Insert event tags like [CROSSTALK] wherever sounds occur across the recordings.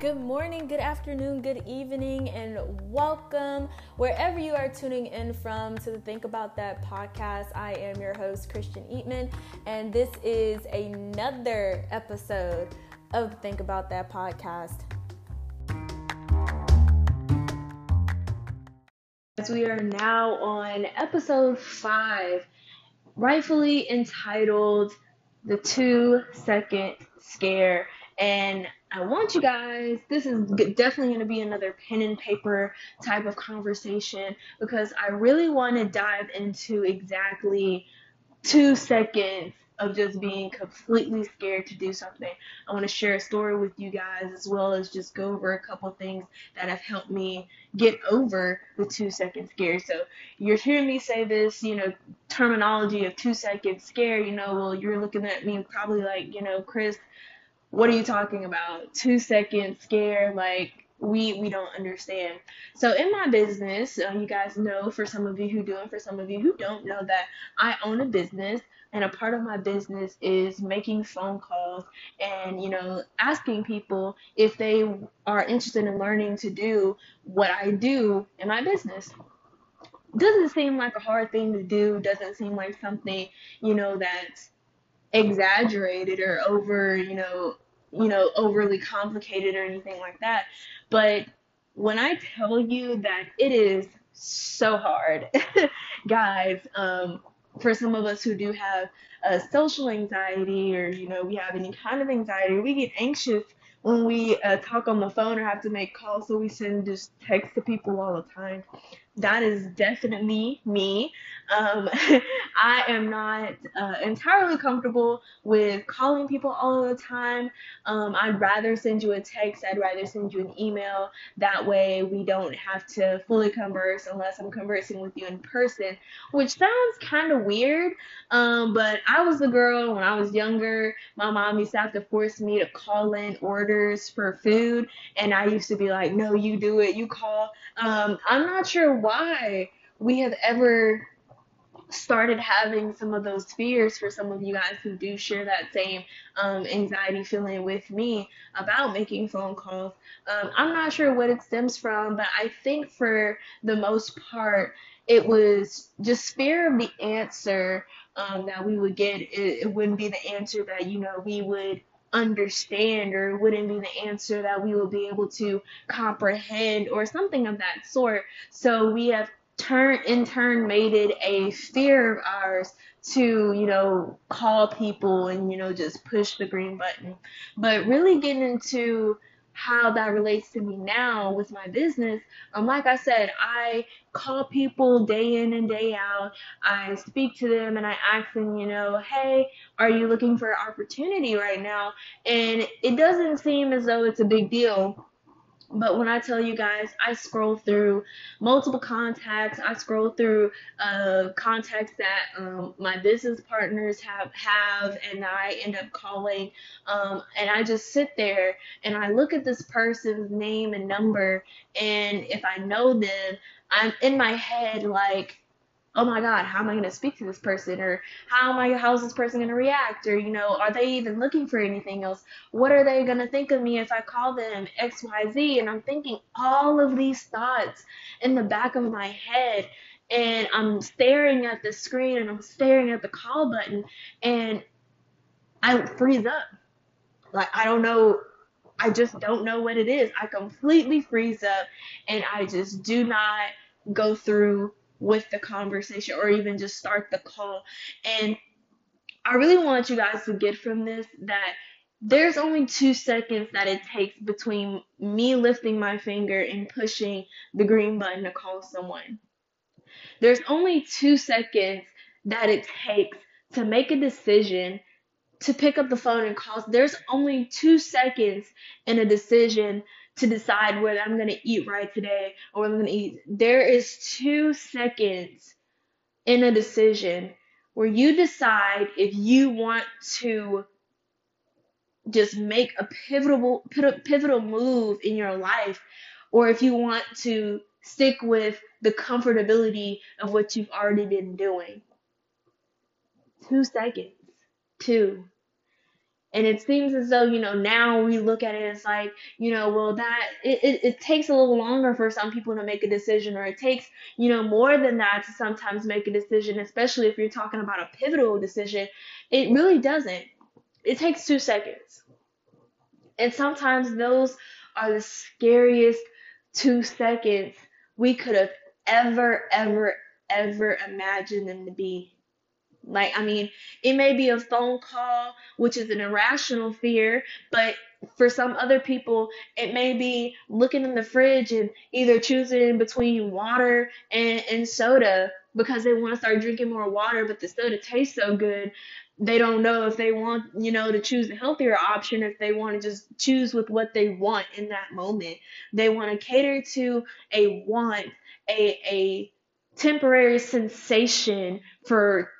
Good morning, good afternoon, good evening, and welcome wherever you are tuning in from to the Think About That podcast. I am your host, Christian Eatman, and this is another episode of Think About That podcast. As we are now on episode five, rightfully entitled The Two Second Scare. And I want you guys, this is definitely going to be another pen and paper type of conversation because I really want to dive into exactly two seconds of just being completely scared to do something. I want to share a story with you guys as well as just go over a couple things that have helped me get over the two second scare. So you're hearing me say this, you know, terminology of two second scare, you know, well, you're looking at me probably like, you know, Chris, what are you talking about? Two seconds scare, like we we don't understand. So in my business, uh, you guys know for some of you who do and for some of you who don't know that I own a business and a part of my business is making phone calls and you know asking people if they are interested in learning to do what I do in my business. Doesn't seem like a hard thing to do, doesn't seem like something, you know, that's exaggerated or over, you know, you know, overly complicated or anything like that. But when I tell you that it is so hard, [LAUGHS] guys, um, for some of us who do have a social anxiety or you know we have any kind of anxiety, we get anxious when we uh, talk on the phone or have to make calls, so we send just text to people all the time that is definitely me. Um, [LAUGHS] I am not uh, entirely comfortable with calling people all the time. Um, I'd rather send you a text, I'd rather send you an email. That way, we don't have to fully converse unless I'm conversing with you in person, which sounds kind of weird. Um, but I was the girl when I was younger. My mom used to have to force me to call in orders for food, and I used to be like, no, you do it, you call. Um, I'm not sure why we have ever started having some of those fears for some of you guys who do share that same um, anxiety feeling with me about making phone calls. Um, I'm not sure what it stems from, but I think for the most part, it was just fear of the answer um, that we would get. It, it wouldn't be the answer that, you know, we would understand or wouldn't be the answer that we will be able to comprehend or something of that sort. So we have turn in turn made it a fear of ours to you know call people and you know just push the green button but really getting into how that relates to me now with my business. Um, like I said, I call people day in and day out. I speak to them and I ask them, you know, hey, are you looking for an opportunity right now? And it doesn't seem as though it's a big deal but when I tell you guys, I scroll through multiple contacts. I scroll through uh, contacts that um, my business partners have have, and I end up calling. Um, and I just sit there and I look at this person's name and number, and if I know them, I'm in my head like, oh my god how am i going to speak to this person? Or how am i how's this person going to react? Or you know are they even looking for anything else? What are they going to think of me if i call them xyz and i'm thinking all of these thoughts in the back of my head. And i'm staring at the screen and i'm staring at the call button and i freeze up. Like i don't know I just don't know what it is. I completely freeze up and I just do not go through with the conversation or even just start the call. And I really want you guys to get from this that there's only two seconds that it takes between me lifting my finger and pushing the green button to call someone. There's only two seconds that it takes to make a decision to pick up the phone and call. There's only two seconds in a decision to decide whether I'm gonna eat right today or whether I'm gonna eat. There is two seconds in a decision where you decide if you want to just make a pivotal pivotal move in your life or if you want to stick with the comfortability of what you've already been doing. Two seconds. Two. And it seems as though, you know, now we look at it as like, you know, well, that it, it, it takes a little longer for some people to make a decision, or it takes, you know, more than that to sometimes make a decision, especially if you're talking about a pivotal decision. It really doesn't. It takes two seconds. And sometimes those are the scariest two seconds we could have ever, ever, ever imagined them to be. Like, I mean, it may be a phone call, which is an irrational fear, but for some other people, it may be looking in the fridge and either choosing between water and, and soda because they want to start drinking more water, but the soda tastes so good. They don't know if they want, you know, to choose a healthier option, if they want to just choose with what they want in that moment. They want to cater to a want, a, a temporary sensation for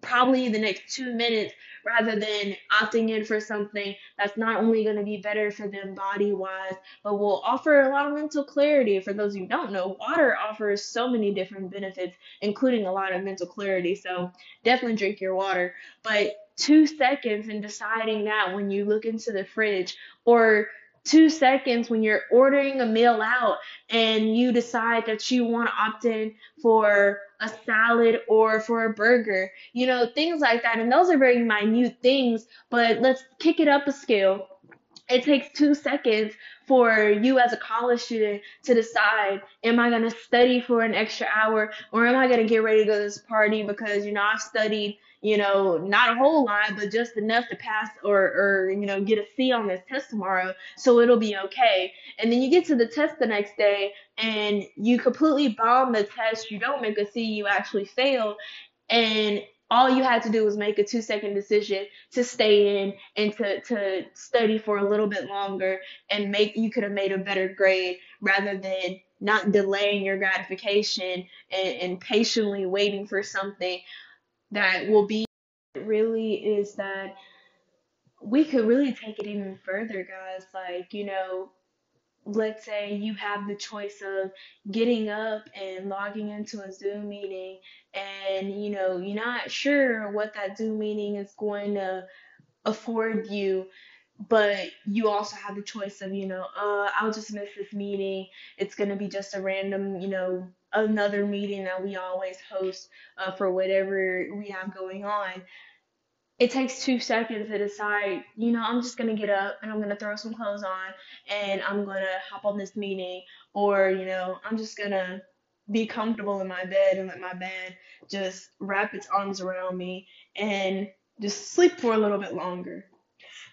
probably the next two minutes rather than opting in for something that's not only going to be better for them body wise, but will offer a lot of mental clarity. For those who don't know, water offers so many different benefits, including a lot of mental clarity. So definitely drink your water. But two seconds in deciding that when you look into the fridge or two seconds when you're ordering a meal out and you decide that you want to opt in for a salad or for a burger, you know, things like that. And those are very minute things, but let's kick it up a scale. It takes two seconds for you as a college student to decide am I going to study for an extra hour or am I going to get ready to go to this party because, you know, I've studied you know, not a whole lot, but just enough to pass or, or, you know, get a C on this test tomorrow, so it'll be okay. And then you get to the test the next day and you completely bomb the test, you don't make a C, you actually fail, and all you had to do was make a two second decision to stay in and to, to study for a little bit longer and make you could have made a better grade rather than not delaying your gratification and, and patiently waiting for something that will be really is that we could really take it even further, guys. Like, you know, let's say you have the choice of getting up and logging into a Zoom meeting and you know, you're not sure what that Zoom meeting is going to afford you but you also have the choice of you know uh i'll just miss this meeting. It's going to be just a random you know another meeting that we always host uh, for whatever we have going on. It takes two seconds to decide you know i'm just going to get up and i'm going to throw some clothes on and i'm going to hop on this meeting. Or you know i'm just going to be comfortable in my bed and let my bed just wrap its arms around me and just sleep for a little bit longer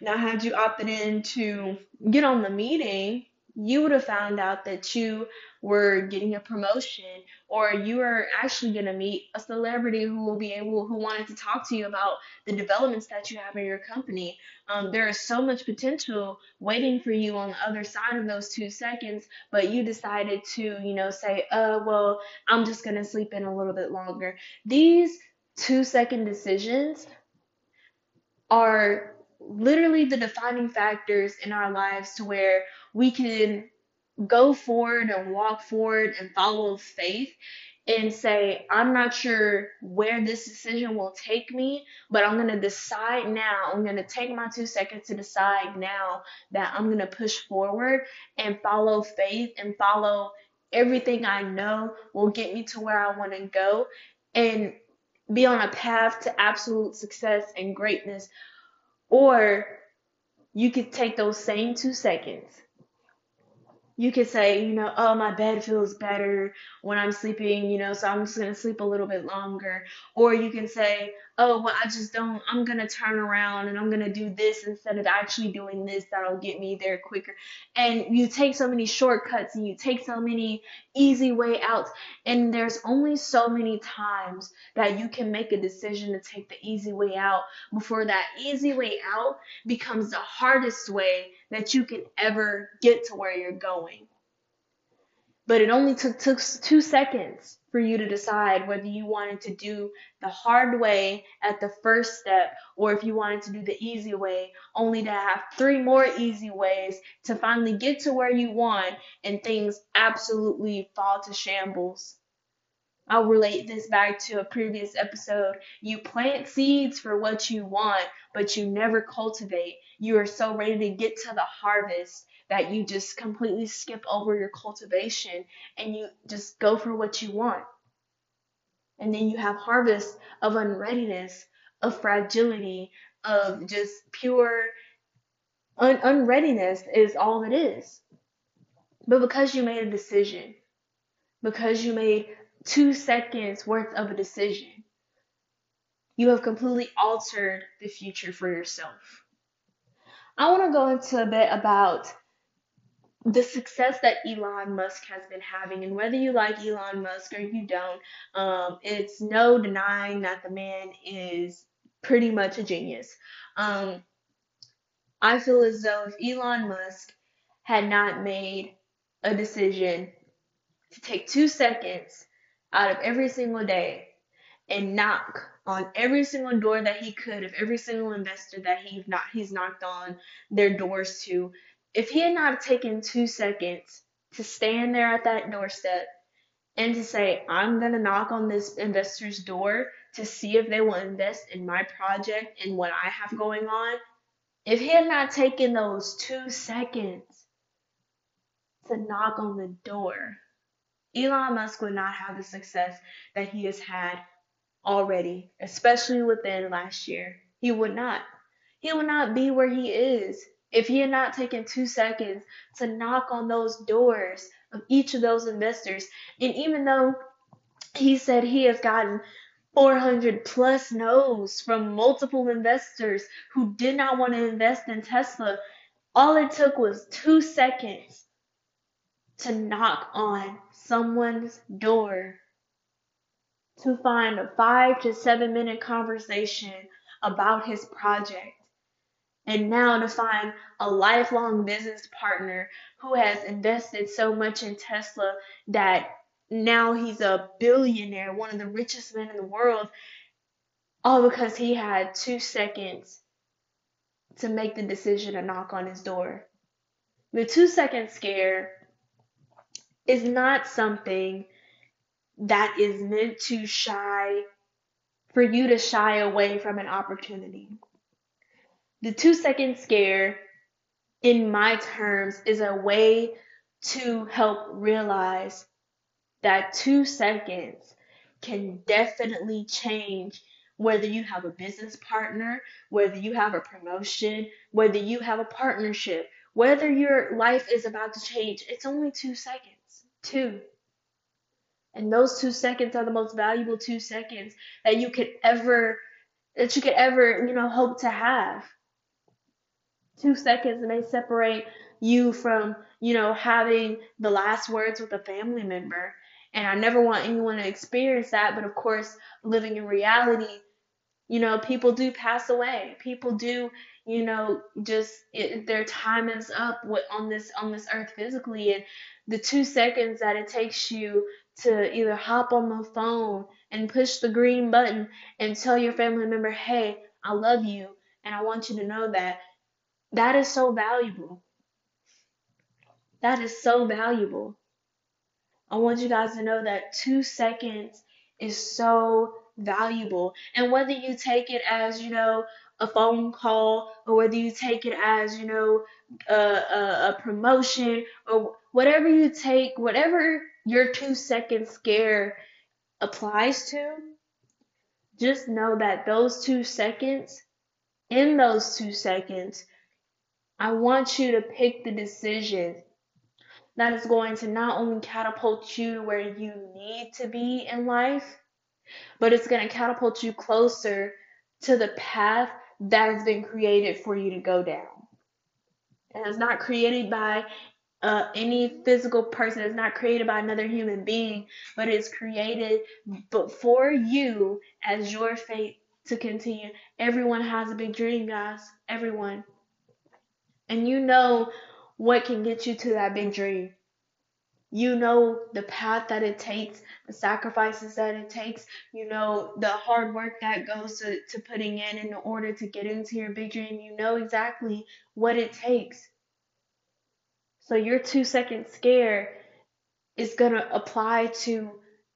now, had you opted in to get on the meeting, you would have found out that you were getting a promotion or you were actually going to meet a celebrity who will be able who wanted to talk to you about the developments that you have in your company. Um, there is so much potential waiting for you on the other side of those two seconds but you decided to you know say uh well i'm just going to sleep in a little bit longer. These two second decisions are literally the defining factors in our lives to where we can go forward and walk forward and follow faith and say, I'm not sure where this decision will take me, but I'm going to decide now. I'm going to take my two seconds to decide now that I'm going to push forward and follow faith and follow everything I know will get me to where I want to go and be on a path to absolute success and greatness or you could take those same two seconds you could say, you know, oh, my bed feels better when I'm sleeping, you know, so I'm just going to sleep a little bit longer. Or you can say, oh, well, I just don't, I'm going to turn around and I'm going to do this instead of actually doing this that'll get me there quicker. And you take so many shortcuts and you take so many easy way outs. And there's only so many times that you can make a decision to take the easy way out before that easy way out becomes the hardest way that you can ever get to where you're going. But it only took, took two seconds for you to decide whether you wanted to do the hard way at the first step or if you wanted to do the easy way, only to have three more easy ways to finally get to where you want and things absolutely fall to shambles. I'll relate this back to a previous episode. You plant seeds for what you want, but you never cultivate. You are so ready to get to the harvest that you just completely skip over your cultivation and you just go for what you want. And then you have harvest of unreadiness, of fragility, of just pure un- unreadiness is all it is. But because you made a decision, because you made two seconds worth of a decision, you have completely altered the future for yourself. I want to go into a bit about the success that Elon Musk has been having, and whether you like Elon Musk or you don't, um, it's no denying that the man is pretty much a genius. Um, I feel as though if Elon Musk had not made a decision to take two seconds out of every single day and knock on every single door that he could of every single investor that he not he's knocked on their doors to. If he had not taken two seconds to stand there at that doorstep and to say, I'm going to knock on this investor's door to see if they will invest in my project and what I have going on, if he had not taken those two seconds to knock on the door, Elon Musk would not have the success that he has had already, especially within last year. He would not. He would not be where he is if he had not taken two seconds to knock on those doors of each of those investors, and even though he said he has gotten 400 plus no's from multiple investors who did not want to invest in Tesla, all it took was two seconds to knock on someone's door to find a five to seven minute conversation about his project and now to find a lifelong business partner who has invested so much in Tesla that now he's a billionaire, one of the richest men in the world, all because he had two seconds to make the decision to knock on his door. The two second scare is not something that is meant to shy, for you to shy away from an opportunity. The two second scare, in my terms, is a way to help realize that two seconds can definitely change whether you have a business partner, whether you have a promotion, whether you have a partnership, whether your life is about to change. It's only two seconds. Two. And those two seconds are the most valuable two seconds that you could ever that you could ever, you know, hope to have two seconds may separate you from, you know, having the last words with a family member. And I never want anyone to experience that. But of course, living in reality, you know, people do pass away. People do, you know, just it, their time is up on this on this earth physically, and the two seconds that it takes you to either hop on the phone and push the green button and tell your family member, "Hey, I love you, and I want you to know that." That is so valuable. That is so valuable. I want you guys to know that two seconds is so valuable. And whether you take it as, you know, a phone call or whether you take it as, you know, a, a, a promotion or whatever you take, whatever your two second scare applies to, just know that those two seconds, in those two seconds, I want you to pick the decision that is going to not only catapult you to where you need to be in life, but it's going to catapult you closer to the path that has been created for you to go down. And it's not created by uh, any physical person. is not created by another human being, but is created for you as your fate to continue. Everyone has a big dream, guys. Everyone and you know what can get you to that big dream. You know the path that it takes, the sacrifices that it takes, you know the hard work that goes to, to putting in in order to get into your big dream. You know exactly what it takes. So your two second scare is going to apply to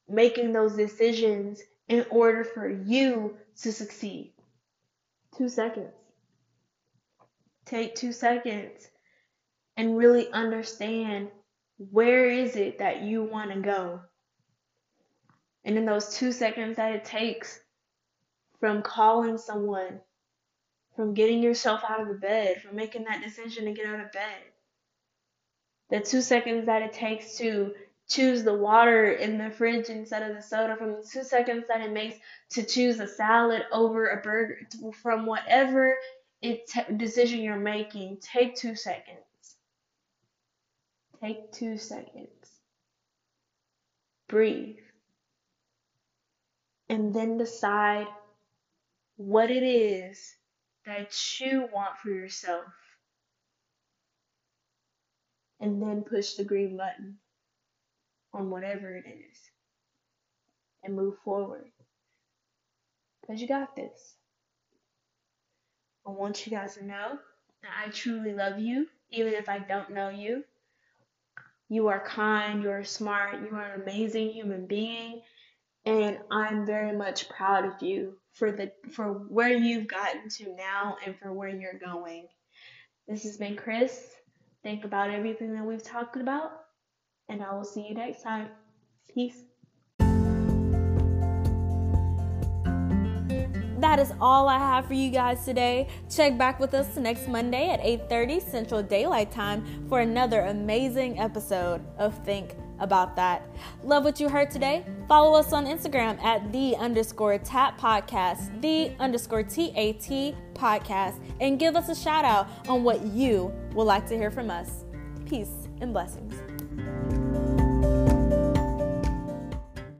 making those decisions in order for you to succeed. Two seconds. Take two seconds and really understand where is it that you want to go. And in those two seconds that it takes from calling someone, from getting yourself out of the bed, from making that decision to get out of bed, the two seconds that it takes to choose the water in the fridge instead of the soda, from the two seconds that it makes to choose a salad over a burger, from whatever it t- decision you're making, take two seconds. Take two seconds. Breathe. And then decide what it is that you want for yourself and then push the green button on whatever it is and move forward. Because you got this. I want you guys to know that I truly love you, even if I don't know you. You are kind, you are smart, you are an amazing human being, and I'm very much proud of you for the for where you've gotten to now and for where you're going. This has been Chris think about everything that we've talked about, and I will see you next time. Peace. That is all I have for you guys today. Check back with us next Monday at 8:30 Central Daylight Time for another amazing episode of Think About That. Love what you heard today? Follow us on Instagram at the underscore tap podcast, the underscore TAT podcast, and give us a shout out on what you would like to hear from us. Peace and blessings.